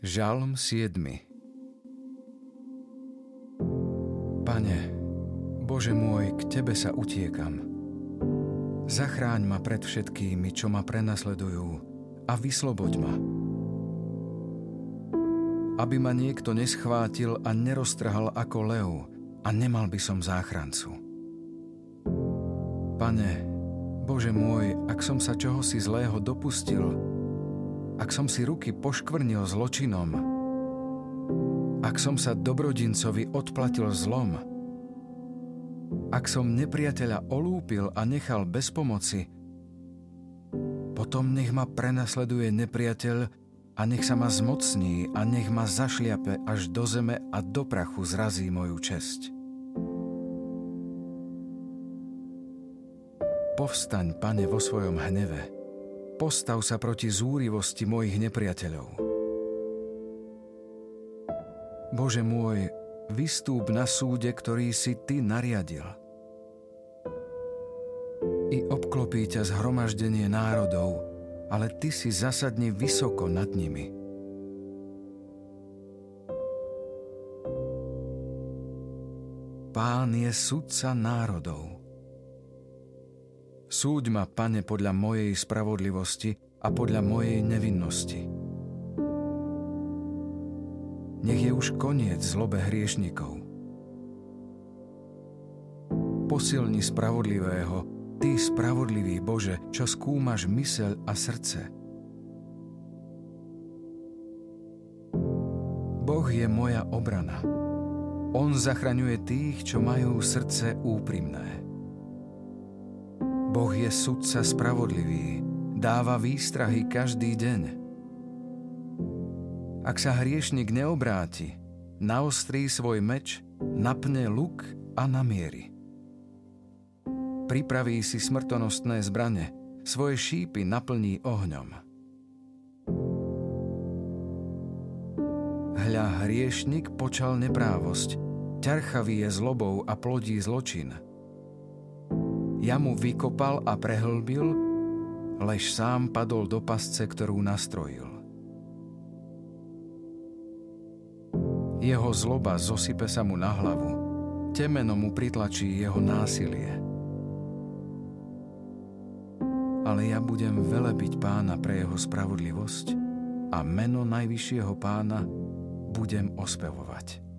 Žalm 7 Pane, Bože môj, k Tebe sa utiekam. Zachráň ma pred všetkými, čo ma prenasledujú a vysloboď ma. Aby ma niekto neschvátil a neroztrhal ako lev a nemal by som záchrancu. Pane, Bože môj, ak som sa čohosi zlého dopustil, ak som si ruky poškvrnil zločinom, ak som sa dobrodincovi odplatil zlom, ak som nepriateľa olúpil a nechal bez pomoci, potom nech ma prenasleduje nepriateľ a nech sa ma zmocní a nech ma zašliape až do zeme a do prachu zrazí moju česť. Povstaň, pane, vo svojom hneve – Postav sa proti zúrivosti mojich nepriateľov. Bože môj, vystúp na súde, ktorý si Ty nariadil. I obklopí ťa zhromaždenie národov, ale Ty si zasadni vysoko nad nimi. Pán je sudca národov. Súď ma, pane, podľa mojej spravodlivosti a podľa mojej nevinnosti. Nech je už koniec zlobe hriešnikov. Posilni spravodlivého, Ty spravodlivý Bože, čo skúmaš mysel a srdce. Boh je moja obrana. On zachraňuje tých, čo majú srdce úprimné. Boh je sudca spravodlivý, dáva výstrahy každý deň. Ak sa hriešnik neobráti, naostrí svoj meč, napne luk a namieri. Pripraví si smrtonostné zbrane, svoje šípy naplní ohňom. Hľa hriešnik počal neprávosť, ťarchavý je zlobou a plodí zločin – ja mu vykopal a prehlbil, lež sám padol do pasce, ktorú nastrojil. Jeho zloba zosype sa mu na hlavu, temeno mu pritlačí jeho násilie. Ale ja budem velebiť pána pre jeho spravodlivosť a meno najvyššieho pána budem ospevovať.